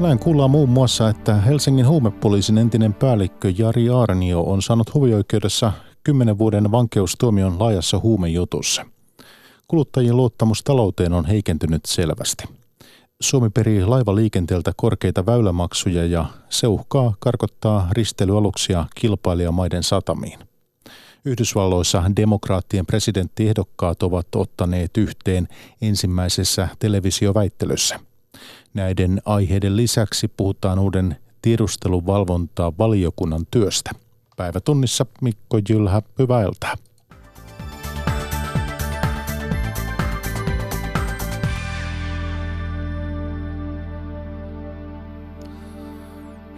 Tänään kuullaan muun muassa, että Helsingin huumepoliisin entinen päällikkö Jari Arnio on saanut hovioikeudessa 10 vuoden vankeustuomion laajassa huumejutussa. Kuluttajien luottamus talouteen on heikentynyt selvästi. Suomi perii laivaliikenteeltä korkeita väylämaksuja ja se uhkaa karkottaa risteilyaluksia kilpailijamaiden satamiin. Yhdysvalloissa demokraattien presidenttiehdokkaat ovat ottaneet yhteen ensimmäisessä televisioväittelyssä – Näiden aiheiden lisäksi puhutaan uuden tiedusteluvalvontaa valiokunnan työstä. Päivätunnissa Mikko Jylhä, hyvää iltaa.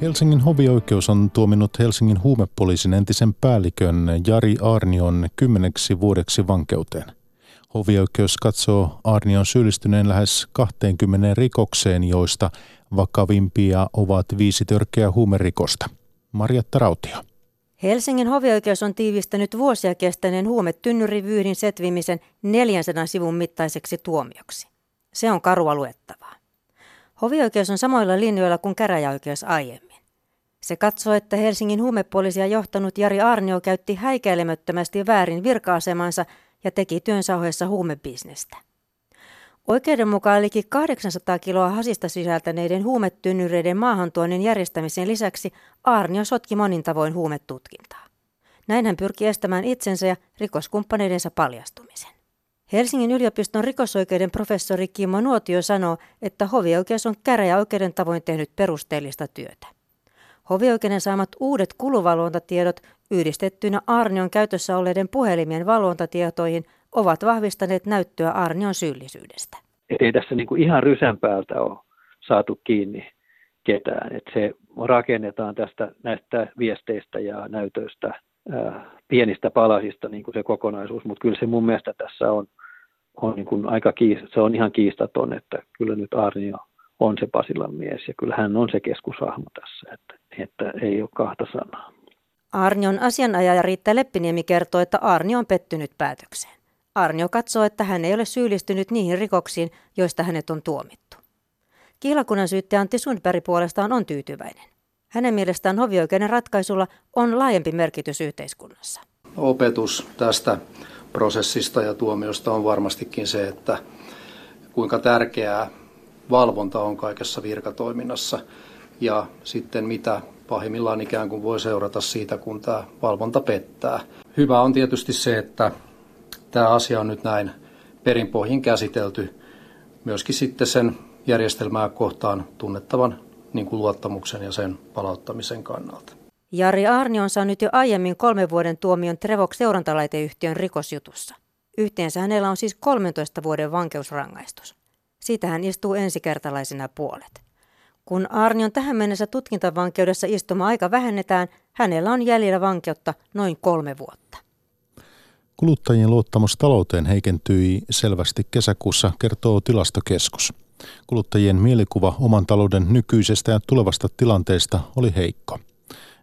Helsingin hovioikeus on tuominut Helsingin huumepoliisin entisen päällikön Jari Arnion kymmeneksi vuodeksi vankeuteen – Hovioikeus katsoo Arnion syyllistyneen lähes 20 rikokseen, joista vakavimpia ovat viisi törkeää huumerikosta. Marjatta Rautio. Helsingin hovioikeus on tiivistänyt vuosia kestäneen huumetynnyrivyyhdin setvimisen 400 sivun mittaiseksi tuomioksi. Se on karua luettavaa. Hovioikeus on samoilla linjoilla kuin käräjäoikeus aiemmin. Se katsoo, että Helsingin huumepoliisia johtanut Jari Arnio käytti häikäilemättömästi väärin virka-asemansa ja teki työnsä ohessa huumebisnestä. Oikeuden mukaan liki 800 kiloa hasista sisältäneiden huumetynnyreiden maahantuonnin järjestämisen lisäksi Arnio sotki monin tavoin huumetutkintaa. Näin hän pyrki estämään itsensä ja rikoskumppaneidensa paljastumisen. Helsingin yliopiston rikosoikeuden professori Kimmo Nuotio sanoo, että hovioikeus on käräjäoikeuden tavoin tehnyt perusteellista työtä. Hovioikeuden saamat uudet kuluvalvontatiedot yhdistettyinä Arnion käytössä olleiden puhelimien valvontatietoihin ovat vahvistaneet näyttöä Arnion syyllisyydestä. Ei tässä niin kuin ihan rysän päältä ole saatu kiinni ketään. että se rakennetaan tästä näistä viesteistä ja näytöistä ää, pienistä palasista niin kuin se kokonaisuus, mutta kyllä se mun mielestä tässä on, on niin kuin aika kiis, se on ihan kiistaton, että kyllä nyt Arnio on se Pasilan mies ja kyllä hän on se keskushahmo tässä, että, että ei ole kahta sanaa. Arnion asianajaja Riitta Leppiniemi kertoo, että Arnio on pettynyt päätökseen. Arnio katsoo, että hän ei ole syyllistynyt niihin rikoksiin, joista hänet on tuomittu. Kihlakunnan syyttäjä Antti Sundberg puolestaan on tyytyväinen. Hänen mielestään hovioikeuden ratkaisulla on laajempi merkitys yhteiskunnassa. Opetus tästä prosessista ja tuomiosta on varmastikin se, että kuinka tärkeää valvonta on kaikessa virkatoiminnassa ja sitten mitä pahimmillaan ikään kuin voi seurata siitä, kun tämä valvonta pettää. Hyvä on tietysti se, että tämä asia on nyt näin perinpohjin käsitelty myöskin sitten sen järjestelmää kohtaan tunnettavan niin kuin luottamuksen ja sen palauttamisen kannalta. Jari Arni on saanut jo aiemmin kolmen vuoden tuomion Trevok seurantalaiteyhtiön rikosjutussa. Yhteensä hänellä on siis 13 vuoden vankeusrangaistus. Siitä hän istuu ensikertalaisena puolet. Kun Arni on tähän mennessä tutkintavankeudessa istuma aika vähennetään, hänellä on jäljellä vankeutta noin kolme vuotta. Kuluttajien luottamus talouteen heikentyi selvästi kesäkuussa, kertoo tilastokeskus. Kuluttajien mielikuva oman talouden nykyisestä ja tulevasta tilanteesta oli heikko.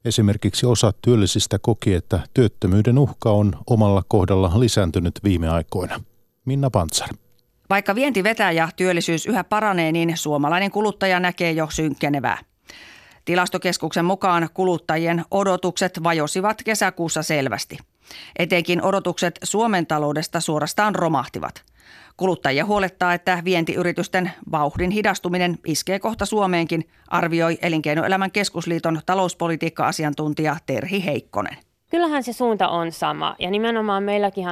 Esimerkiksi osa työllisistä koki, että työttömyyden uhka on omalla kohdalla lisääntynyt viime aikoina. Minna Pantsar. Vaikka vienti vetää ja työllisyys yhä paranee, niin suomalainen kuluttaja näkee jo synkkenevää. Tilastokeskuksen mukaan kuluttajien odotukset vajosivat kesäkuussa selvästi. Etenkin odotukset Suomen taloudesta suorastaan romahtivat. Kuluttajia huolettaa, että vientiyritysten vauhdin hidastuminen iskee kohta Suomeenkin, arvioi Elinkeinoelämän keskusliiton talouspolitiikka-asiantuntija Terhi Heikkonen. Kyllähän se suunta on sama. Ja nimenomaan meilläkin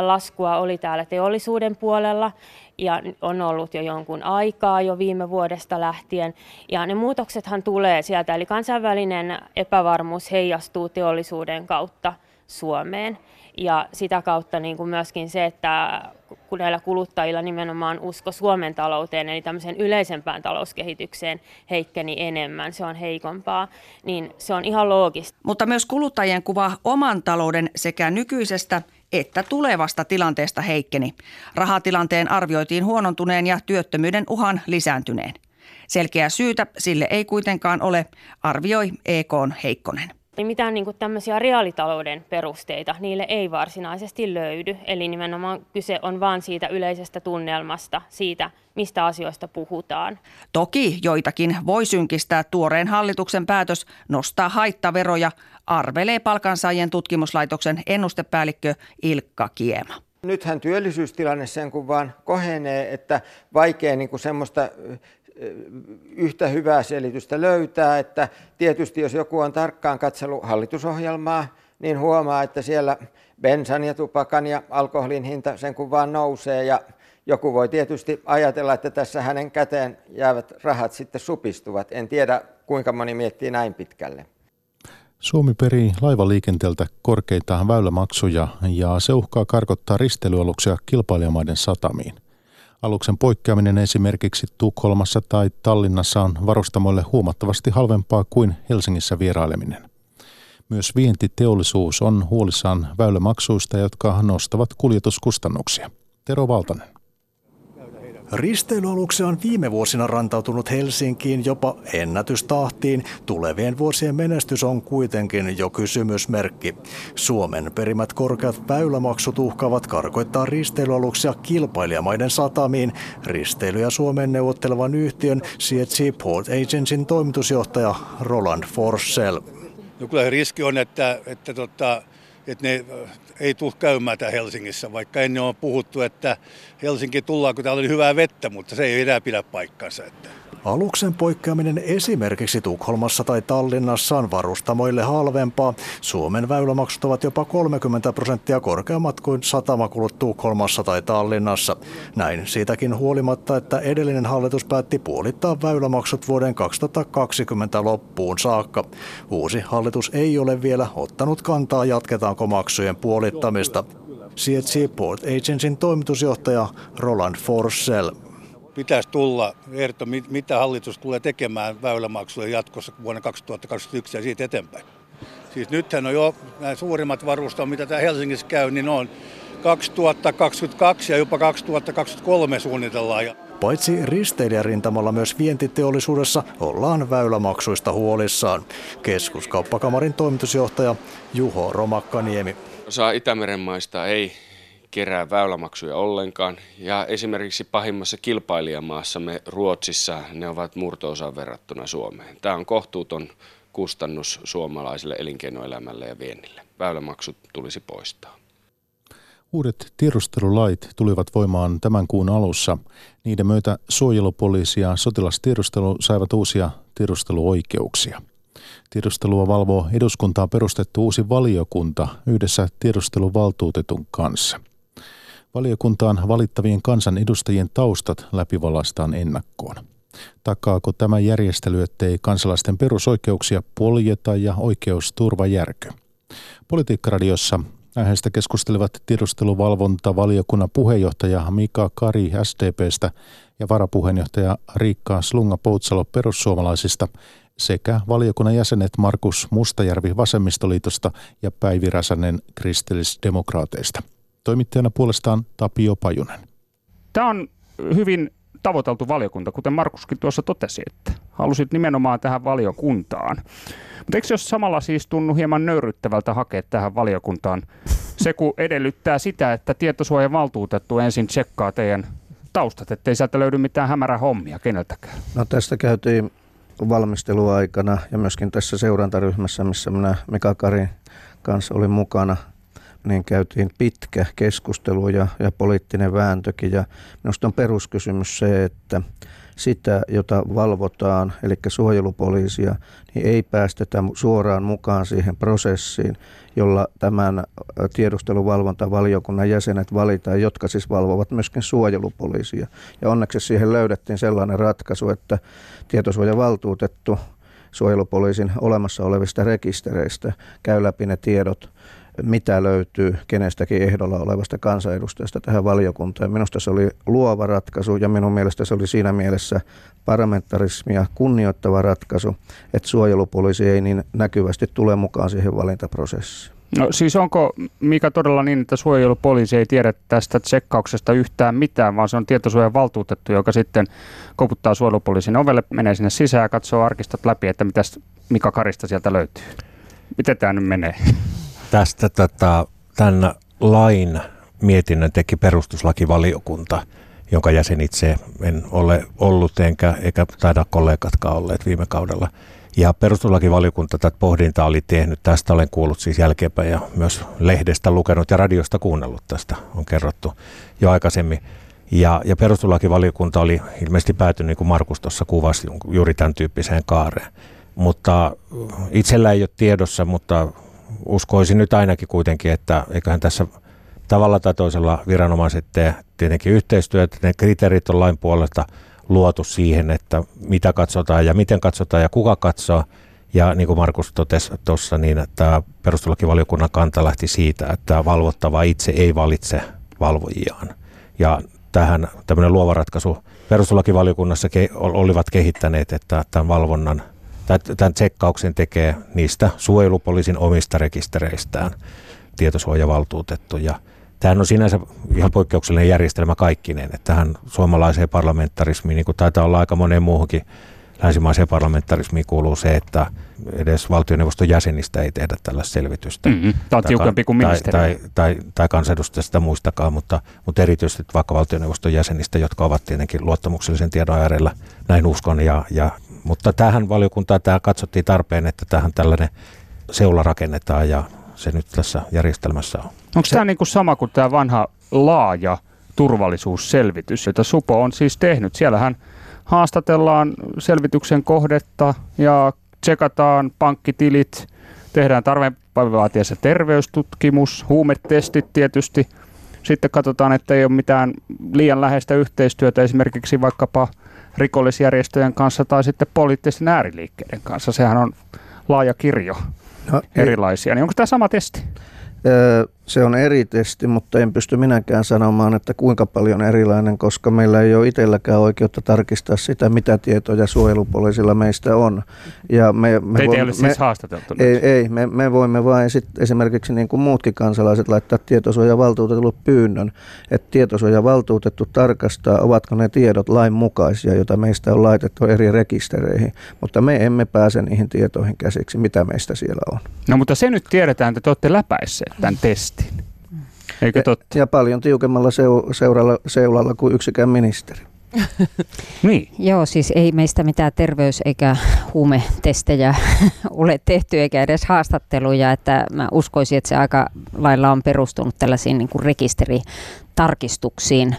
laskua oli täällä teollisuuden puolella ja on ollut jo jonkun aikaa jo viime vuodesta lähtien. Ja ne muutoksethan tulee sieltä. Eli kansainvälinen epävarmuus heijastuu teollisuuden kautta Suomeen ja sitä kautta niin kuin myöskin se, että kun näillä kuluttajilla nimenomaan usko Suomen talouteen, eli tämmöiseen yleisempään talouskehitykseen heikkeni enemmän, se on heikompaa, niin se on ihan loogista. Mutta myös kuluttajien kuva oman talouden sekä nykyisestä että tulevasta tilanteesta heikkeni. Rahatilanteen arvioitiin huonontuneen ja työttömyyden uhan lisääntyneen. Selkeää syytä sille ei kuitenkaan ole, arvioi EK Heikkonen Niin mitään niin kuin tämmöisiä reaalitalouden perusteita niille ei varsinaisesti löydy. Eli nimenomaan kyse on vain siitä yleisestä tunnelmasta, siitä mistä asioista puhutaan. Toki joitakin voi synkistää tuoreen hallituksen päätös nostaa haittaveroja, arvelee palkansaajien tutkimuslaitoksen ennustepäällikkö Ilkka Kiema. Nythän työllisyystilanne sen kun vaan kohenee, että vaikea niin kuin semmoista yhtä hyvää selitystä löytää, että tietysti jos joku on tarkkaan katsellut hallitusohjelmaa, niin huomaa, että siellä bensan ja tupakan ja alkoholin hinta sen kun vaan nousee ja joku voi tietysti ajatella, että tässä hänen käteen jäävät rahat sitten supistuvat. En tiedä, kuinka moni miettii näin pitkälle. Suomi perii laivaliikenteeltä korkeita väylämaksuja ja se uhkaa karkottaa risteilyaluksia kilpailijamaiden satamiin. Aluksen poikkeaminen esimerkiksi Tukholmassa tai Tallinnassa on varustamoille huomattavasti halvempaa kuin Helsingissä vieraileminen. Myös vientiteollisuus on huolissaan väylämaksuista, jotka nostavat kuljetuskustannuksia. Tero Valtanen. Risteilyaluksia on viime vuosina rantautunut Helsinkiin jopa ennätystahtiin. Tulevien vuosien menestys on kuitenkin jo kysymysmerkki. Suomen perimät korkeat väylämaksut uhkaavat karkoittaa risteilyaluksia kilpailijamaiden satamiin. Risteilyä Suomen neuvottelevan yhtiön CHC Port Agencyn toimitusjohtaja Roland Forssell. No kyllä riski on, että, että tota, että ne ei tule käymään täällä Helsingissä, vaikka ennen on puhuttu, että Helsinki tullaan, kun täällä oli hyvää vettä, mutta se ei enää pidä paikkansa. Että. Aluksen poikkeaminen esimerkiksi Tukholmassa tai Tallinnassa on varustamoille halvempaa. Suomen väylämaksut ovat jopa 30 prosenttia korkeammat kuin satamakulut Tukholmassa tai Tallinnassa. Näin siitäkin huolimatta, että edellinen hallitus päätti puolittaa väylämaksut vuoden 2020 loppuun saakka. Uusi hallitus ei ole vielä ottanut kantaa, jatketaanko maksujen puolittamista. CHC Port Agencyn toimitusjohtaja Roland Forssell pitäisi tulla ehto, mitä hallitus tulee tekemään väylämaksuja jatkossa vuonna 2021 ja siitä eteenpäin. Siis nythän on jo nämä suurimmat varustot, mitä täällä Helsingissä käy, niin on 2022 ja jopa 2023 suunnitellaan. Paitsi risteilijärintamalla myös vientiteollisuudessa ollaan väylämaksuista huolissaan. Keskuskauppakamarin toimitusjohtaja Juho Romakkaniemi. Osa Itämeren maista ei kerää väylämaksuja ollenkaan. Ja esimerkiksi pahimmassa kilpailijamaassamme Ruotsissa ne ovat murtoosa verrattuna Suomeen. Tämä on kohtuuton kustannus suomalaiselle elinkeinoelämälle ja viennille. Väylämaksut tulisi poistaa. Uudet tiedustelulait tulivat voimaan tämän kuun alussa. Niiden myötä suojelupoliisi ja sotilastiedustelu saivat uusia tiedusteluoikeuksia. Tiedustelua valvoo eduskuntaa perustettu uusi valiokunta yhdessä tiedusteluvaltuutetun kanssa. Valiokuntaan valittavien kansanedustajien taustat läpivalaistaan ennakkoon. Takaako tämä järjestely, ettei kansalaisten perusoikeuksia poljeta ja oikeusturva järky? Politiikkaradiossa aiheesta keskustelevat tiedusteluvalvontavaliokunnan puheenjohtaja Mika Kari SDPstä ja varapuheenjohtaja Riikka Slunga-Poutsalo perussuomalaisista sekä valiokunnan jäsenet Markus Mustajärvi Vasemmistoliitosta ja Päivi Räsänen kristillisdemokraateista. Toimittajana puolestaan Tapio Pajunen. Tämä on hyvin tavoiteltu valiokunta, kuten Markuskin tuossa totesi, että halusit nimenomaan tähän valiokuntaan. Mutta eikö jos samalla siis tunnu hieman nöyryttävältä hakea tähän valiokuntaan? Se kun edellyttää sitä, että tietosuojan valtuutettu ensin tsekkaa teidän taustat, ettei sieltä löydy mitään hämärää hommia keneltäkään. No tästä käytiin valmisteluaikana ja myöskin tässä seurantaryhmässä, missä minä Mika Karin kanssa olin mukana – niin käytiin pitkä keskustelu ja, ja poliittinen vääntökin. Ja minusta on peruskysymys se, että sitä, jota valvotaan, eli suojelupoliisia, niin ei päästetä suoraan mukaan siihen prosessiin, jolla tämän tiedusteluvalvontavaliokunnan jäsenet valitaan, jotka siis valvovat myöskin suojelupoliisia. Ja onneksi siihen löydettiin sellainen ratkaisu, että tietosuojavaltuutettu suojelupoliisin olemassa olevista rekistereistä käy läpi ne tiedot, mitä löytyy kenestäkin ehdolla olevasta kansanedustajasta tähän valiokuntaan. Minusta se oli luova ratkaisu ja minun mielestä se oli siinä mielessä parlamentarismia kunnioittava ratkaisu, että suojelupoliisi ei niin näkyvästi tule mukaan siihen valintaprosessiin. No siis onko mikä todella niin, että suojelupoliisi ei tiedä tästä tsekkauksesta yhtään mitään, vaan se on tietosuojan valtuutettu, joka sitten koputtaa suojelupoliisin ovelle, menee sinne sisään ja katsoo arkistot läpi, että mitä Mika Karista sieltä löytyy? Miten tämä nyt menee? Tästä tota, tämän lain mietinnön teki perustuslakivaliokunta, jonka jäsen itse en ole ollut, enkä, eikä taida kollegatkaan olleet viime kaudella. Ja perustuslakivaliokunta tätä pohdintaa oli tehnyt. Tästä olen kuullut siis jälkeenpäin ja myös lehdestä lukenut ja radiosta kuunnellut tästä on kerrottu jo aikaisemmin. Ja, ja perustuslakivaliokunta oli ilmeisesti päätynyt, niin kuin Markus tuossa kuvasi, juuri tämän tyyppiseen kaareen. Mutta itsellä ei ole tiedossa, mutta uskoisin nyt ainakin kuitenkin, että eiköhän tässä tavalla tai toisella viranomaiset tee tietenkin yhteistyötä. Ne kriteerit on lain puolesta luotu siihen, että mitä katsotaan ja miten katsotaan ja kuka katsoo. Ja niin kuin Markus totesi tuossa, niin että perustuslakivaliokunnan kanta lähti siitä, että valvottava itse ei valitse valvojiaan. Ja tähän tämmöinen luova ratkaisu perustuslakivaliokunnassa olivat kehittäneet, että tämän valvonnan tämän tsekkauksen tekee niistä suojelupoliisin omista rekistereistään tietosuojavaltuutettu. Ja tämähän on sinänsä ihan poikkeuksellinen järjestelmä kaikkineen, että tähän suomalaiseen parlamentarismiin, niin kuin taitaa olla aika moneen muuhunkin länsimaiseen parlamentarismiin kuuluu se, että edes valtioneuvoston jäsenistä ei tehdä tällaista selvitystä. Mm-hmm. Tämä on tiukempi kuin ministeri. Tai, tai, tai, tai kansanedustajista muistakaan, mutta, mutta erityisesti vaikka valtioneuvoston jäsenistä, jotka ovat tietenkin luottamuksellisen tiedon äärellä, näin uskon. Ja, ja, mutta tähän valiokuntaan tämä katsottiin tarpeen, että tähän tällainen seula rakennetaan ja se nyt tässä järjestelmässä on. Onko tämä niin kuin sama kuin tämä vanha laaja turvallisuusselvitys, jota Supo on siis tehnyt? Siellähän haastatellaan selvityksen kohdetta ja tsekataan pankkitilit, tehdään tarveenvaatiessa terveystutkimus, huumetestit tietysti. Sitten katsotaan, että ei ole mitään liian läheistä yhteistyötä esimerkiksi vaikkapa rikollisjärjestöjen kanssa tai sitten poliittisten ääriliikkeiden kanssa. Sehän on laaja kirjo no, erilaisia. Niin onko tämä sama testi? Se on eri testi, mutta en pysty minäkään sanomaan, että kuinka paljon erilainen, koska meillä ei ole itselläkään oikeutta tarkistaa sitä, mitä tietoja suojelupoliisilla meistä on. Ja me, me Teitä ei ole siis haastateltu? Ei, ei me, me voimme vain sit esimerkiksi niin kuin muutkin kansalaiset laittaa tietosuojavaltuutetulle pyynnön, että tietosuojavaltuutettu tarkastaa, ovatko ne tiedot lainmukaisia, joita meistä on laitettu eri rekistereihin, mutta me emme pääse niihin tietoihin käsiksi, mitä meistä siellä on. No mutta se nyt tiedetään, että te olette läpäisseet tämän testin. Eikö totta? Ja, ja paljon tiukemmalla seu, seuralla, seulalla kuin yksikään ministeri. niin. Joo, siis ei meistä mitään terveys- eikä huumetestejä ole tehty eikä edes haastatteluja, että mä uskoisin, että se aika lailla on perustunut tällaisiin niin kuin rekisteritarkistuksiin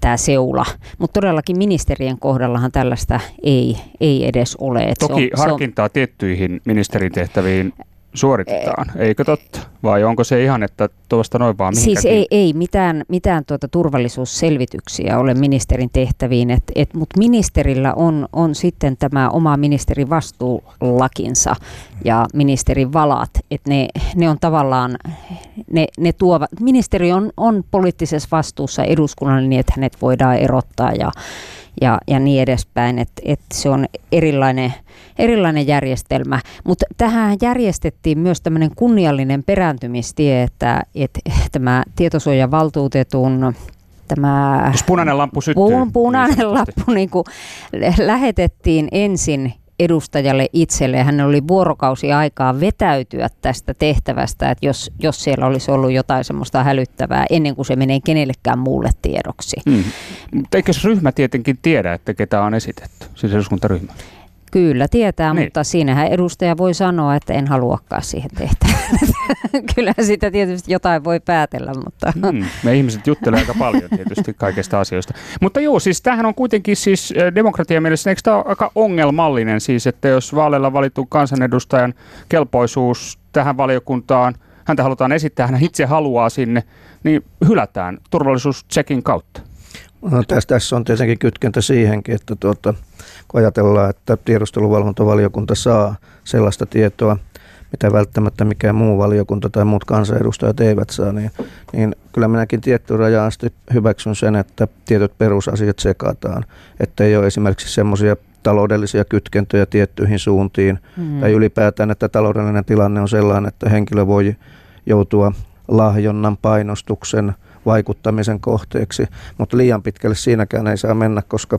tämä seula. Mutta todellakin ministerien kohdallahan tällaista ei, ei edes ole. Toki se on, harkintaa se on, tiettyihin ministerin tehtäviin suoritetaan, eikö totta? Vai onko se ihan, että tuosta noin vaan Siis ei, ei mitään, mitään tuota turvallisuusselvityksiä ole ministerin tehtäviin, et, et, mutta ministerillä on, on sitten tämä oma ministerin vastuulakinsa ja ministerin valat, että ne, ne on tavallaan, ne, ne tuovat, ministeri on, on poliittisessa vastuussa eduskunnalle niin, että hänet voidaan erottaa ja, ja, ja niin edespäin, että et se on erilainen, erilainen järjestelmä. Mutta tähän järjestettiin myös tämmöinen kunniallinen perääntymistie, että et, tämä tietosuojavaltuutetun tämä... Jos punainen lamppu syttyy. Pu, punainen niin lamppu niin kuin, lähetettiin ensin edustajalle itselle hänellä oli vuorokausi aikaa vetäytyä tästä tehtävästä, että jos, jos siellä olisi ollut jotain semmoista hälyttävää ennen kuin se menee kenellekään muulle tiedoksi. Hmm. Eikö ryhmä tietenkin tiedä, että ketä on esitetty, siis eduskuntaryhmä? Kyllä tietää, niin. mutta siinähän edustaja voi sanoa, että en haluakaan siihen tehtävään. Kyllä sitä tietysti jotain voi päätellä, mutta... Mm, me ihmiset juttelee aika paljon tietysti kaikista asioista. Mutta joo, siis tämähän on kuitenkin siis demokratian mielessä, eikö tämä ole aika ongelmallinen siis, että jos vaaleilla valittu kansanedustajan kelpoisuus tähän valiokuntaan, häntä halutaan esittää, hän itse haluaa sinne, niin hylätään turvallisuuschekin kautta. No, tässä, tässä on tietenkin kytkentä siihenkin, että tuota, kun ajatellaan, että tiedusteluvalvontavaliokunta saa sellaista tietoa, mitä välttämättä mikään muu valiokunta tai muut kansanedustajat eivät saa, niin, niin kyllä minäkin tiettyyn rajaan asti hyväksyn sen, että tietyt perusasiat sekataan. Että ei ole esimerkiksi semmoisia taloudellisia kytkentöjä tiettyihin suuntiin, mm. tai ylipäätään, että taloudellinen tilanne on sellainen, että henkilö voi joutua lahjonnan, painostuksen, vaikuttamisen kohteeksi, mutta liian pitkälle siinäkään ei saa mennä, koska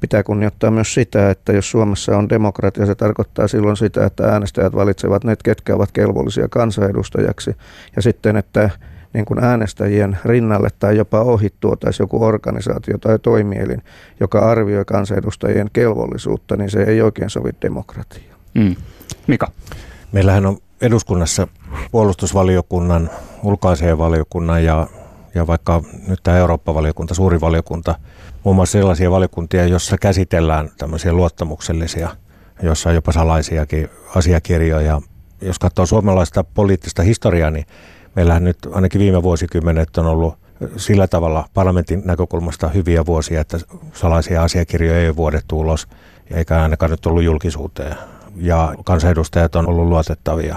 pitää kunnioittaa myös sitä, että jos Suomessa on demokratia, se tarkoittaa silloin sitä, että äänestäjät valitsevat ne, ketkä ovat kelvollisia kansanedustajaksi ja sitten, että niin kuin äänestäjien rinnalle tai jopa ohi tuotaisi joku organisaatio tai toimielin, joka arvioi kansanedustajien kelvollisuutta, niin se ei oikein sovi demokratiaan. Mm. Mika? Meillähän on eduskunnassa puolustusvaliokunnan, ulkoasianvaliokunnan ja, ja vaikka nyt tämä Eurooppa-valiokunta, suuri valiokunta, muun muassa sellaisia valiokuntia, joissa käsitellään tämmöisiä luottamuksellisia, jossa on jopa salaisiakin asiakirjoja. Jos katsoo suomalaista poliittista historiaa, niin meillähän nyt ainakin viime vuosikymmenet on ollut sillä tavalla parlamentin näkökulmasta hyviä vuosia, että salaisia asiakirjoja ei ole vuodettu ulos, eikä ainakaan nyt ollut julkisuuteen. Ja kansanedustajat on ollut luotettavia.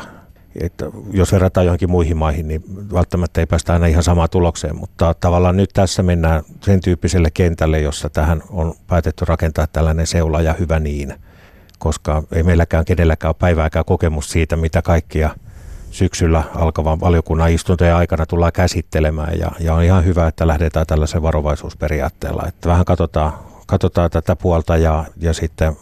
Että jos verrataan johonkin muihin maihin, niin välttämättä ei päästä aina ihan samaan tulokseen, mutta tavallaan nyt tässä mennään sen tyyppiselle kentälle, jossa tähän on päätetty rakentaa tällainen seula ja hyvä niin, koska ei meilläkään kenelläkään ole päivääkään kokemus siitä, mitä kaikkia – syksyllä alkavan valiokunnan istuntojen aikana tullaan käsittelemään. Ja, ja on ihan hyvä, että lähdetään tällaisen varovaisuusperiaatteella, että vähän katsotaan, katsotaan tätä puolta ja, ja sitten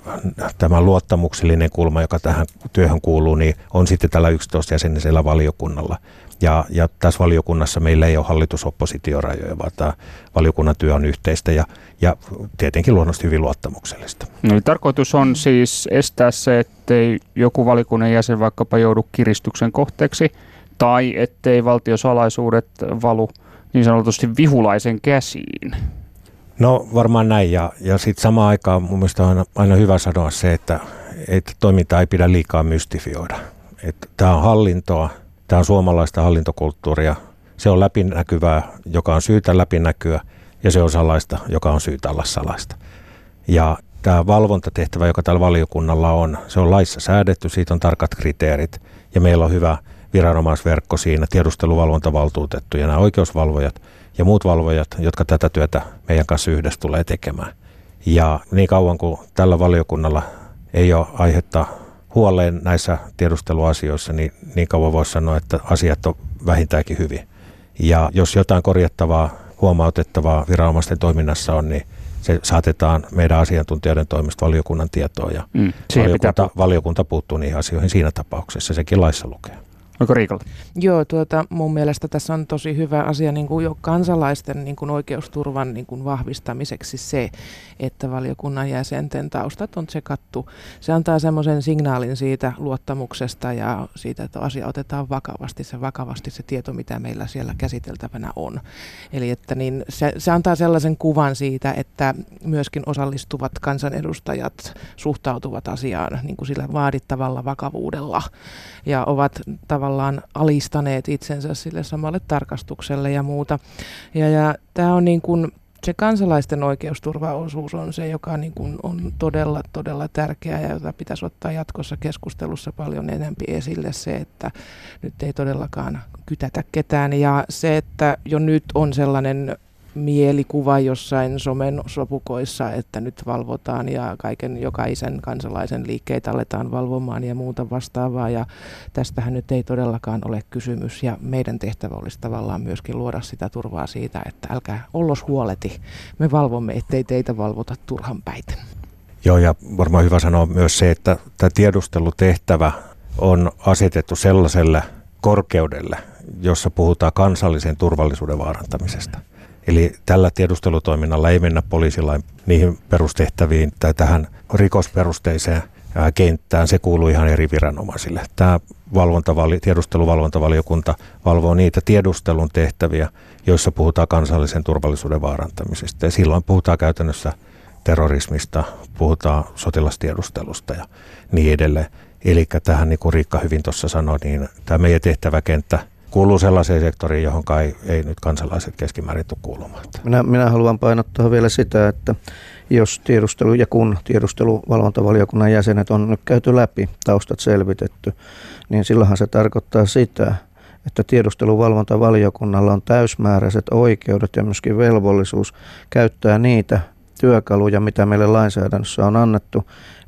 tämä luottamuksellinen kulma, joka tähän työhön kuuluu, niin on sitten tällä 11 jäsenisellä valiokunnalla. Ja, ja tässä valiokunnassa meillä ei ole hallitusoppositiorajoja, vaan tämä valiokunnan työ on yhteistä ja, ja tietenkin luonnollisesti hyvin luottamuksellista. No, tarkoitus on siis estää se, ettei joku valiokunnan jäsen vaikkapa joudu kiristyksen kohteeksi tai ettei valtiosalaisuudet valu niin sanotusti vihulaisen käsiin. No varmaan näin ja, ja sitten samaan aikaan mun mielestä on aina, hyvä sanoa se, että, että toimintaa ei pidä liikaa mystifioida. Tämä on hallintoa, Tämä on suomalaista hallintokulttuuria. Se on läpinäkyvää, joka on syytä läpinäkyä, ja se on salaista, joka on syytä olla salaista. Ja tämä valvontatehtävä, joka tällä valiokunnalla on, se on laissa säädetty, siitä on tarkat kriteerit, ja meillä on hyvä viranomaisverkko siinä, tiedusteluvalvontavaltuutettu ja nämä oikeusvalvojat ja muut valvojat, jotka tätä työtä meidän kanssa yhdessä tulee tekemään. Ja niin kauan kuin tällä valiokunnalla ei ole aihetta huoleen näissä tiedusteluasioissa, niin niin kauan voisi sanoa, että asiat on vähintäänkin hyvin. Ja jos jotain korjattavaa, huomautettavaa viranomaisten toiminnassa on, niin se saatetaan meidän asiantuntijoiden toimesta valiokunnan tietoon ja mm, valiokunta, valiokunta puuttuu niihin asioihin siinä tapauksessa, sekin laissa lukee. Onko Riikolla? Joo, tuota, mun mielestä tässä on tosi hyvä asia niin kuin jo kansalaisten niin kuin oikeusturvan niin kuin vahvistamiseksi se, että valiokunnan jäsenten taustat on tsekattu. Se antaa semmoisen signaalin siitä luottamuksesta ja siitä, että asia otetaan vakavasti, se vakavasti se tieto, mitä meillä siellä käsiteltävänä on. Eli että niin se, se antaa sellaisen kuvan siitä, että myöskin osallistuvat kansanedustajat suhtautuvat asiaan niin kuin sillä vaadittavalla vakavuudella ja ovat tavallaan alistaneet itsensä sille samalle tarkastukselle ja muuta. Ja, ja tämä on niin kuin, se kansalaisten oikeusturvaosuus on se, joka niin kuin on todella, todella tärkeää ja jota pitäisi ottaa jatkossa keskustelussa paljon enemmän esille se, että nyt ei todellakaan kytätä ketään ja se, että jo nyt on sellainen mielikuva jossain somen sopukoissa, että nyt valvotaan ja kaiken jokaisen kansalaisen liikkeitä aletaan valvomaan ja muuta vastaavaa. Ja tästähän nyt ei todellakaan ole kysymys ja meidän tehtävä olisi tavallaan myöskin luoda sitä turvaa siitä, että älkää ollos huoleti. Me valvomme, ettei teitä valvota turhan päiten. Joo ja varmaan hyvä sanoa myös se, että tämä tiedustelutehtävä on asetettu sellaiselle korkeudelle, jossa puhutaan kansallisen turvallisuuden vaarantamisesta – Eli tällä tiedustelutoiminnalla ei mennä poliisillain niihin perustehtäviin tai tähän rikosperusteiseen kenttään. Se kuuluu ihan eri viranomaisille. Tämä valvontavali, tiedusteluvalvontavaliokunta valvoo niitä tiedustelun tehtäviä, joissa puhutaan kansallisen turvallisuuden vaarantamisesta. Ja silloin puhutaan käytännössä terrorismista, puhutaan sotilastiedustelusta ja niin edelleen. Eli tähän, niin kuin Riikka hyvin tuossa sanoi, niin tämä meidän tehtäväkenttä – kuuluu sellaiseen sektoriin, johon ei, ei nyt kansalaiset keskimäärin tule kuulumaan. Minä, minä haluan painottaa vielä sitä, että jos tiedustelu ja kun tiedusteluvalvontavaliokunnan jäsenet on nyt käyty läpi, taustat selvitetty, niin silloinhan se tarkoittaa sitä, että tiedusteluvalvontavaliokunnalla on täysmääräiset oikeudet ja myöskin velvollisuus käyttää niitä työkaluja, mitä meille lainsäädännössä on annettu.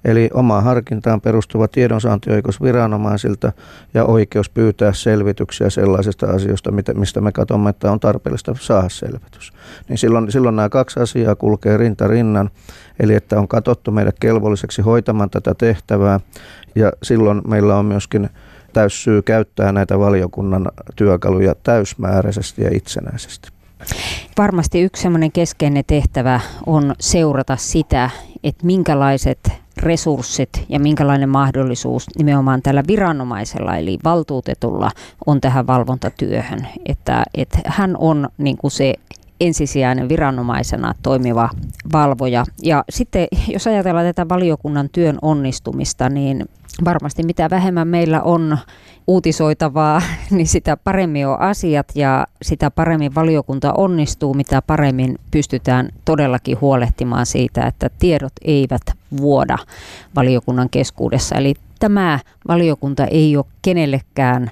Eli omaan harkintaan perustuva tiedonsaantioikeus viranomaisilta ja oikeus pyytää selvityksiä sellaisista asioista, mistä me katsomme, että on tarpeellista saada selvitys. Niin silloin, silloin nämä kaksi asiaa kulkee rinta rinnan, eli että on katsottu meille kelvolliseksi hoitamaan tätä tehtävää ja silloin meillä on myöskin täyssyy käyttää näitä valiokunnan työkaluja täysmääräisesti ja itsenäisesti. Varmasti yksi semmoinen keskeinen tehtävä on seurata sitä, että minkälaiset resurssit ja minkälainen mahdollisuus nimenomaan tällä viranomaisella eli valtuutetulla on tähän valvontatyöhön. Että, että hän on niin kuin se ensisijainen viranomaisena toimiva valvoja. Ja sitten jos ajatellaan tätä valiokunnan työn onnistumista, niin varmasti mitä vähemmän meillä on uutisoitavaa, niin sitä paremmin on asiat ja sitä paremmin valiokunta onnistuu, mitä paremmin pystytään todellakin huolehtimaan siitä, että tiedot eivät vuoda valiokunnan keskuudessa. Eli tämä valiokunta ei ole kenellekään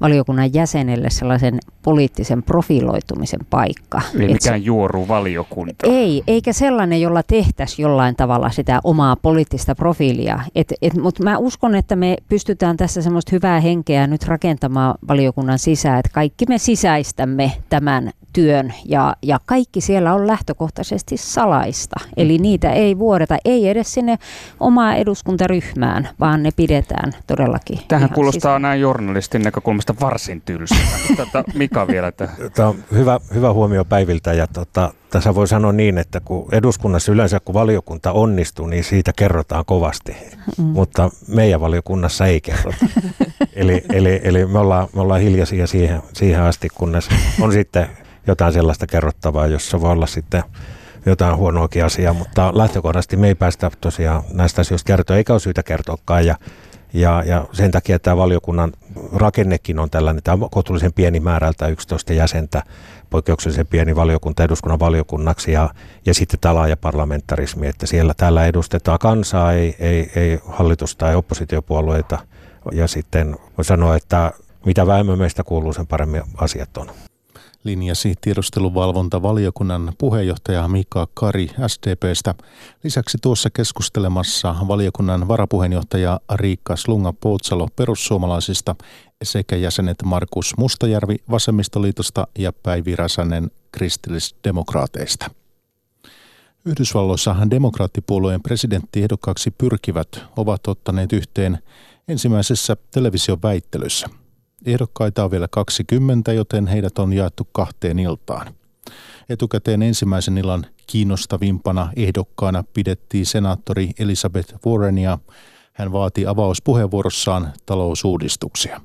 valiokunnan jäsenelle sellaisen poliittisen profiloitumisen paikka. Ei mikään juoru valiokunta. Ei, eikä sellainen, jolla tehtäisiin jollain tavalla sitä omaa poliittista profiilia. Mutta mä uskon, että me pystytään tässä semmoista hyvää henkeä nyt rakentamaan valiokunnan sisään, että kaikki me sisäistämme tämän työn ja, ja kaikki siellä on lähtökohtaisesti salaista. Eli mm. niitä ei vuodeta, ei edes sinne omaa eduskuntaryhmään, vaan ne pidetään todellakin. Tähän kuulostaa sisällä. näin journalistin näkökulmasta varsin tylsältä. Tätä Mika vielä. Että... Tämä on hyvä, hyvä huomio Päiviltä ja tota, tässä voi sanoa niin, että kun eduskunnassa yleensä kun valiokunta onnistuu, niin siitä kerrotaan kovasti, mm. mutta meidän valiokunnassa ei kerrota. eli, eli, eli me, ollaan, me ollaan hiljaisia siihen, siihen asti, kunnes on sitten jotain sellaista kerrottavaa, jossa voi olla sitten jotain huonoakin asiaa, mutta lähtökohtaisesti me ei päästä tosiaan näistä asioista kertoa, eikä ole syytä kertoakaan. Ja, ja, ja sen takia tämä valiokunnan rakennekin on tällainen, tämä on kohtuullisen pieni määrältä 11 jäsentä, poikkeuksellisen pieni valiokunta eduskunnan valiokunnaksi ja, ja sitten tämä laaja parlamentarismi, että siellä täällä edustetaan kansaa, ei, ei, ei hallitusta tai oppositiopuolueita. Ja sitten voi sanoa, että mitä vähemmän meistä kuuluu, sen paremmin asiat on linjasi tiedusteluvalvontavaliokunnan puheenjohtaja Mika Kari SDPstä. Lisäksi tuossa keskustelemassa valiokunnan varapuheenjohtaja Riikka Slunga-Poutsalo perussuomalaisista sekä jäsenet Markus Mustajärvi Vasemmistoliitosta ja Päivi Räsänen kristillisdemokraateista. Yhdysvalloissa demokraattipuolueen presidenttiehdokkaaksi pyrkivät ovat ottaneet yhteen ensimmäisessä televisioväittelyssä – Ehdokkaita on vielä 20, joten heidät on jaettu kahteen iltaan. Etukäteen ensimmäisen illan kiinnostavimpana ehdokkaana pidettiin senaattori Elizabeth Warrenia. Hän vaati avauspuheenvuorossaan talousuudistuksia.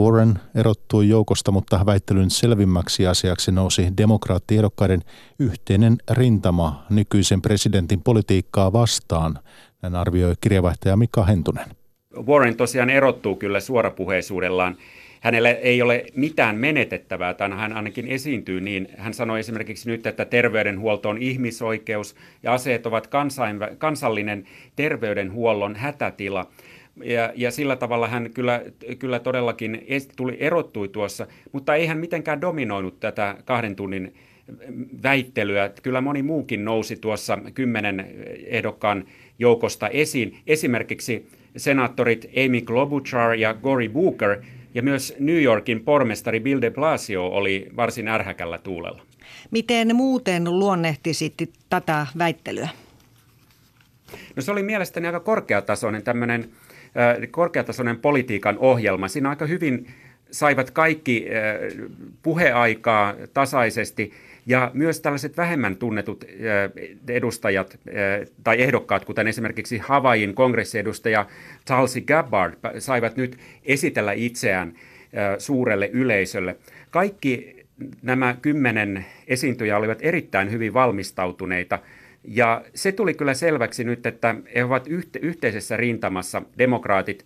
Warren erottui joukosta, mutta väittelyn selvimmäksi asiaksi nousi demokraattiehdokkaiden yhteinen rintama nykyisen presidentin politiikkaa vastaan, näin arvioi kirjavaihtaja Mika Hentunen. Warren tosiaan erottuu kyllä suorapuheisuudellaan hänellä ei ole mitään menetettävää, tai hän ainakin esiintyy niin. Hän sanoi esimerkiksi nyt, että terveydenhuolto on ihmisoikeus ja aseet ovat kansainvä- kansallinen terveydenhuollon hätätila. Ja, ja sillä tavalla hän kyllä, kyllä todellakin tuli, erottui tuossa, mutta ei hän mitenkään dominoinut tätä kahden tunnin väittelyä. Kyllä moni muukin nousi tuossa kymmenen ehdokkaan joukosta esiin. Esimerkiksi senaattorit Amy Klobuchar ja Gori Booker – ja myös New Yorkin pormestari Bill de Blasio oli varsin ärhäkällä tuulella. Miten muuten luonnehtisit tätä väittelyä? No se oli mielestäni aika korkeatasoinen tämmöinen äh, korkeatasoinen politiikan ohjelma. Siinä aika hyvin saivat kaikki äh, puheaikaa tasaisesti ja myös tällaiset vähemmän tunnetut edustajat tai ehdokkaat, kuten esimerkiksi Havain kongressiedustaja Tulsi Gabbard, saivat nyt esitellä itseään suurelle yleisölle. Kaikki nämä kymmenen esiintyjä olivat erittäin hyvin valmistautuneita. Ja se tuli kyllä selväksi nyt, että he ovat yhteisessä rintamassa, demokraatit,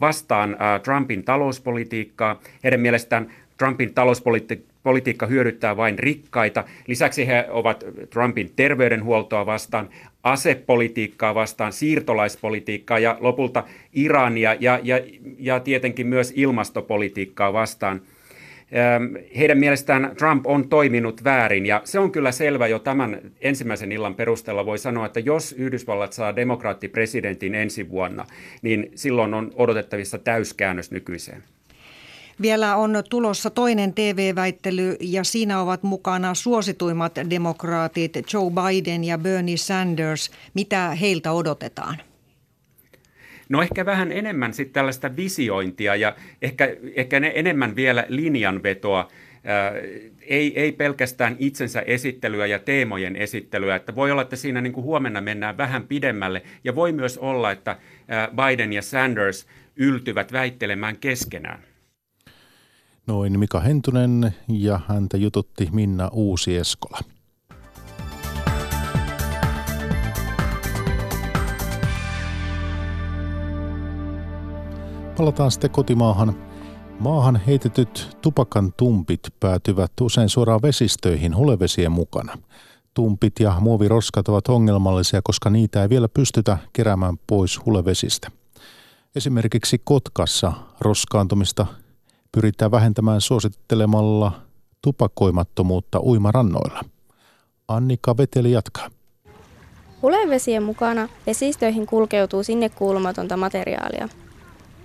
vastaan Trumpin talouspolitiikkaa. Heidän mielestään Trumpin talouspolitiikka hyödyttää vain rikkaita. Lisäksi he ovat Trumpin terveydenhuoltoa vastaan, asepolitiikkaa vastaan, siirtolaispolitiikkaa ja lopulta Irania ja, ja, ja tietenkin myös ilmastopolitiikkaa vastaan. heidän mielestään Trump on toiminut väärin ja se on kyllä selvä jo tämän ensimmäisen illan perusteella. Voi sanoa, että jos Yhdysvallat saa demokraattipresidentin ensi vuonna, niin silloin on odotettavissa täyskäännös nykyiseen. Vielä on tulossa toinen TV-väittely ja siinä ovat mukana suosituimmat demokraatit Joe Biden ja Bernie Sanders. Mitä heiltä odotetaan? No ehkä vähän enemmän sitten tällaista visiointia ja ehkä, ehkä ne enemmän vielä linjanvetoa. Ää, ei, ei pelkästään itsensä esittelyä ja teemojen esittelyä, että voi olla, että siinä niin kuin huomenna mennään vähän pidemmälle ja voi myös olla, että Biden ja Sanders yltyvät väittelemään keskenään. Noin Mika Hentunen ja häntä jututti Minna Uusi-Eskola. Palataan sitten kotimaahan. Maahan heitetyt tupakan tumpit päätyvät usein suoraan vesistöihin hulevesien mukana. Tumpit ja muoviroskat ovat ongelmallisia, koska niitä ei vielä pystytä keräämään pois hulevesistä. Esimerkiksi Kotkassa roskaantumista pyritään vähentämään suosittelemalla tupakoimattomuutta uimarannoilla. Annika Veteli jatkaa. Hulevesien mukana vesistöihin kulkeutuu sinne kuulumatonta materiaalia.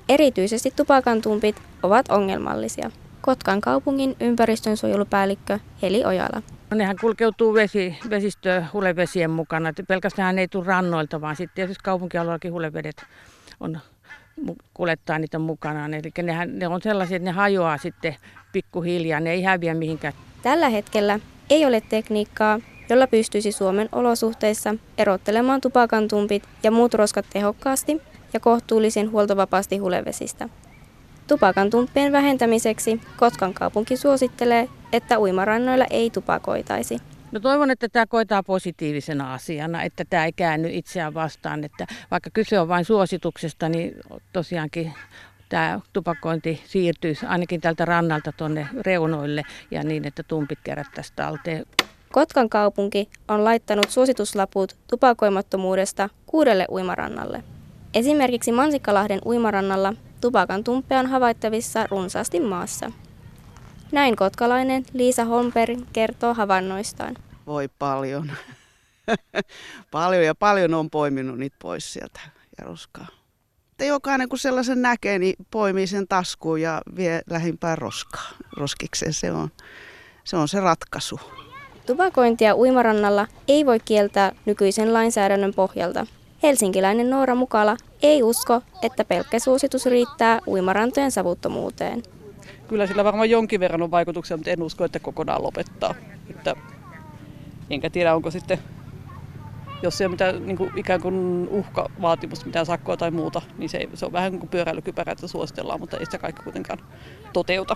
Erityisesti tupakantumpit ovat ongelmallisia. Kotkan kaupungin ympäristönsuojelupäällikkö Heli Ojala. No, nehän kulkeutuu vesi, vesistö hulevesien mukana. Pelkästään ei tule rannoilta, vaan sitten tietysti kaupunkialueellakin hulevedet on kuljettaa niitä mukanaan. Eli nehän, ne on sellaisia, että ne hajoaa sitten pikkuhiljaa, ne ei häviä mihinkään. Tällä hetkellä ei ole tekniikkaa, jolla pystyisi Suomen olosuhteissa erottelemaan tupakantumpit ja muut roskat tehokkaasti ja kohtuullisen huoltovapaasti hulevesistä. Tupakantumppien vähentämiseksi Kotkan kaupunki suosittelee, että uimarannoilla ei tupakoitaisi. No toivon, että tämä koetaan positiivisena asiana, että tämä ei käänny itseään vastaan. Että vaikka kyse on vain suosituksesta, niin tosiaankin tämä tupakointi siirtyisi ainakin tältä rannalta tuonne reunoille ja niin, että tumpit kerättäisiin talteen. Kotkan kaupunki on laittanut suosituslaput tupakoimattomuudesta kuudelle uimarannalle. Esimerkiksi Mansikkalahden uimarannalla tupakan tumppeja on havaittavissa runsaasti maassa. Näin kotkalainen Liisa Holmberg kertoo havainnoistaan. Voi paljon. paljon ja paljon on poiminut niitä pois sieltä ja roskaa. Että jokainen kun sellaisen näkee, niin poimii sen taskuun ja vie lähimpään roskaa. Roskikseen se on, se on se ratkaisu. Tupakointia uimarannalla ei voi kieltää nykyisen lainsäädännön pohjalta. Helsinkiläinen Noora Mukala ei usko, että pelkkä suositus riittää uimarantojen savuttomuuteen kyllä sillä varmaan jonkin verran on vaikutuksia, mutta en usko, että kokonaan lopettaa. Että, enkä tiedä, onko sitten, jos ei ole mitään niin kuin ikään kuin uhkavaatimusta, mitään sakkoa tai muuta, niin se, se on vähän kuin pyöräilykypärä, että suositellaan, mutta ei sitä kaikki kuitenkaan toteuta.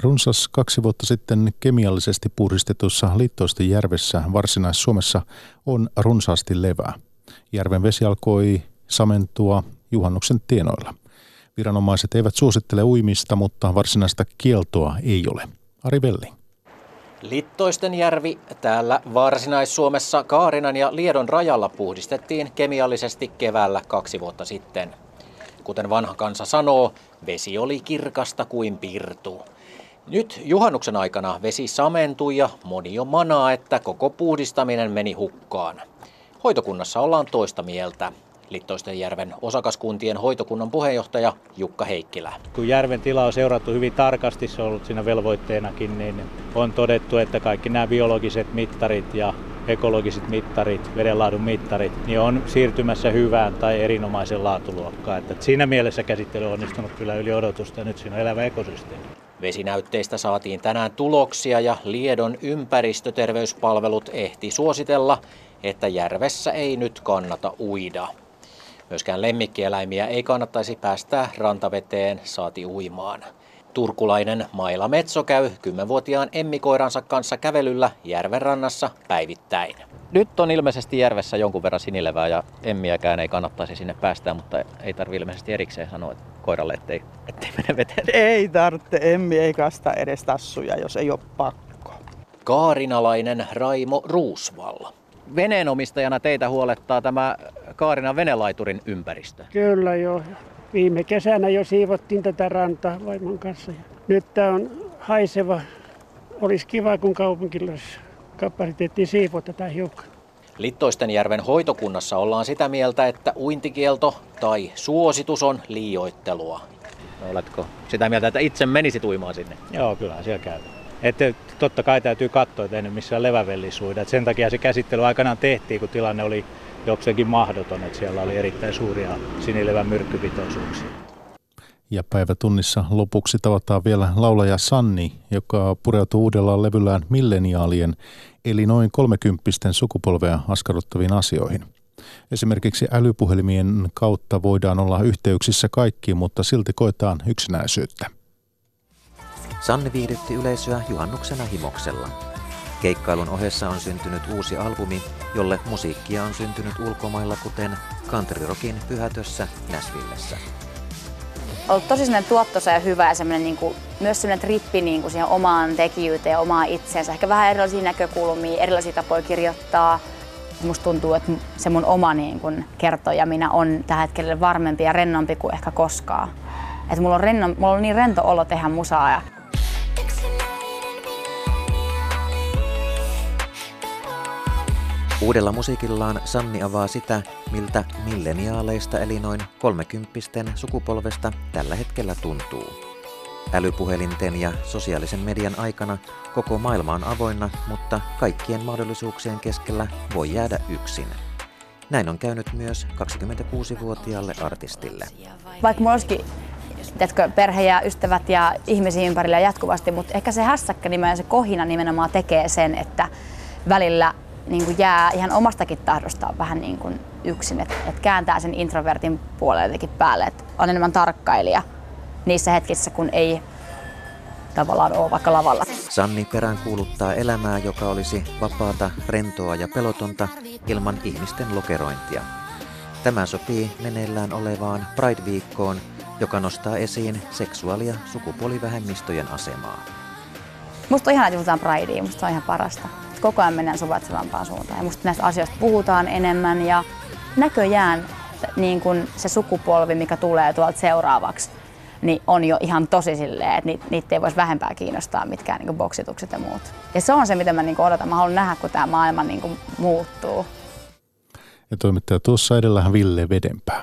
Runsas kaksi vuotta sitten kemiallisesti puhdistetussa Liittoisten järvessä Varsinais-Suomessa on runsaasti levää. Järven vesi alkoi samentua juhannuksen tienoilla – Viranomaiset eivät suosittele uimista, mutta varsinaista kieltoa ei ole. Ari Velli. Littoisten järvi täällä Varsinais-Suomessa Kaarinan ja Liedon rajalla puhdistettiin kemiallisesti keväällä kaksi vuotta sitten. Kuten vanha kansa sanoo, vesi oli kirkasta kuin pirtu. Nyt juhannuksen aikana vesi samentui ja moni jo manaa, että koko puhdistaminen meni hukkaan. Hoitokunnassa ollaan toista mieltä. Littoistenjärven osakaskuntien hoitokunnan puheenjohtaja Jukka Heikkilä. Kun järven tila on seurattu hyvin tarkasti, se on ollut siinä velvoitteenakin, niin on todettu, että kaikki nämä biologiset mittarit ja ekologiset mittarit, vedenlaadun mittarit, niin on siirtymässä hyvään tai erinomaisen laatuluokkaan. Että siinä mielessä käsittely on onnistunut kyllä yli odotusta ja nyt siinä on elävä ekosysteemi. Vesinäytteistä saatiin tänään tuloksia ja Liedon ympäristöterveyspalvelut ehti suositella, että järvessä ei nyt kannata uida. Myöskään lemmikkieläimiä ei kannattaisi päästää rantaveteen saati uimaan. Turkulainen Maila Metso käy 10-vuotiaan emmikoiransa kanssa kävelyllä järven rannassa päivittäin. Nyt on ilmeisesti järvessä jonkun verran sinilevää ja emmiäkään ei kannattaisi sinne päästää, mutta ei tarvi ilmeisesti erikseen sanoa että koiralle, ettei, ettei mene veteen. Ei tarvitse, emmi ei kasta edes tassuja, jos ei ole pakko. Kaarinalainen Raimo Ruusvalla veneenomistajana teitä huolettaa tämä Kaarinan venelaiturin ympäristö? Kyllä joo. Viime kesänä jo siivottiin tätä rantaa vaimon kanssa. Nyt tämä on haiseva. Olisi kiva, kun kaupunkilais kapasiteettiin siivota tätä hiukan. Littoistenjärven hoitokunnassa ollaan sitä mieltä, että uintikielto tai suositus on liioittelua. No, oletko sitä mieltä, että itse menisit uimaan sinne? Joo, kyllä siellä käy. Että totta kai täytyy katsoa, että ei nyt missään levävellisuida. sen takia se käsittely aikanaan tehtiin, kun tilanne oli jokseenkin mahdoton, että siellä oli erittäin suuria sinilevän myrkkypitoisuuksia. Ja päivätunnissa lopuksi tavataan vielä laulaja Sanni, joka pureutuu uudella levyllään milleniaalien, eli noin kolmekymppisten sukupolvea askarruttaviin asioihin. Esimerkiksi älypuhelimien kautta voidaan olla yhteyksissä kaikkiin, mutta silti koetaan yksinäisyyttä. Sanni viihdytti yleisöä juhannuksena himoksella. Keikkailun ohessa on syntynyt uusi albumi, jolle musiikkia on syntynyt ulkomailla, kuten country rockin pyhätössä Näsvillessä ollut tosi sellainen tuottosa ja hyvä ja semmoinen, niin kuin, myös semmoinen trippi niin kuin siihen omaan tekijyyteen ja omaan itseensä. Ehkä vähän erilaisia näkökulmia, erilaisia tapoja kirjoittaa. Musta tuntuu, että se mun oma niin kuin, kertoja minä on tällä hetkellä varmempi ja rennompi kuin ehkä koskaan. Että mulla on, renno, mulla on niin rento olo tehdä musaa ja Uudella musiikillaan Sanni avaa sitä, miltä milleniaaleista eli noin kolmekymppisten sukupolvesta tällä hetkellä tuntuu. Älypuhelinten ja sosiaalisen median aikana koko maailma on avoinna, mutta kaikkien mahdollisuuksien keskellä voi jäädä yksin. Näin on käynyt myös 26-vuotiaalle artistille. Vaikka mulla tiedätkö, perhe ja ystävät ja ihmisiä ympärillä jatkuvasti, mutta ehkä se hässäkkä nimenomaan se kohina nimenomaan tekee sen, että välillä niin kuin jää ihan omastakin tahdostaan vähän niin kuin yksin, että et kääntää sen introvertin puolelle jotenkin päälle, että on enemmän tarkkailija niissä hetkissä, kun ei tavallaan ole vaikka lavalla. Sanni perään kuuluttaa elämää, joka olisi vapaata, rentoa ja pelotonta ilman ihmisten lokerointia. Tämä sopii meneillään olevaan Pride-viikkoon, joka nostaa esiin seksuaali- ja sukupuolivähemmistöjen asemaa. Musta on ihan, että puhutaan Pridea, musta on ihan parasta koko ajan mennään suvaitsevampaan suuntaan. Ja musta näistä asioista puhutaan enemmän ja näköjään niin kun se sukupolvi, mikä tulee tuolta seuraavaksi, niin on jo ihan tosi silleen, että niitä, niitä ei voisi vähempää kiinnostaa mitkään niin boksitukset ja muut. Ja se on se, mitä mä niin odotan. Mä haluan nähdä, kun tämä maailma niin muuttuu. Ja toimittaja tuossa edellähän Ville Vedenpää.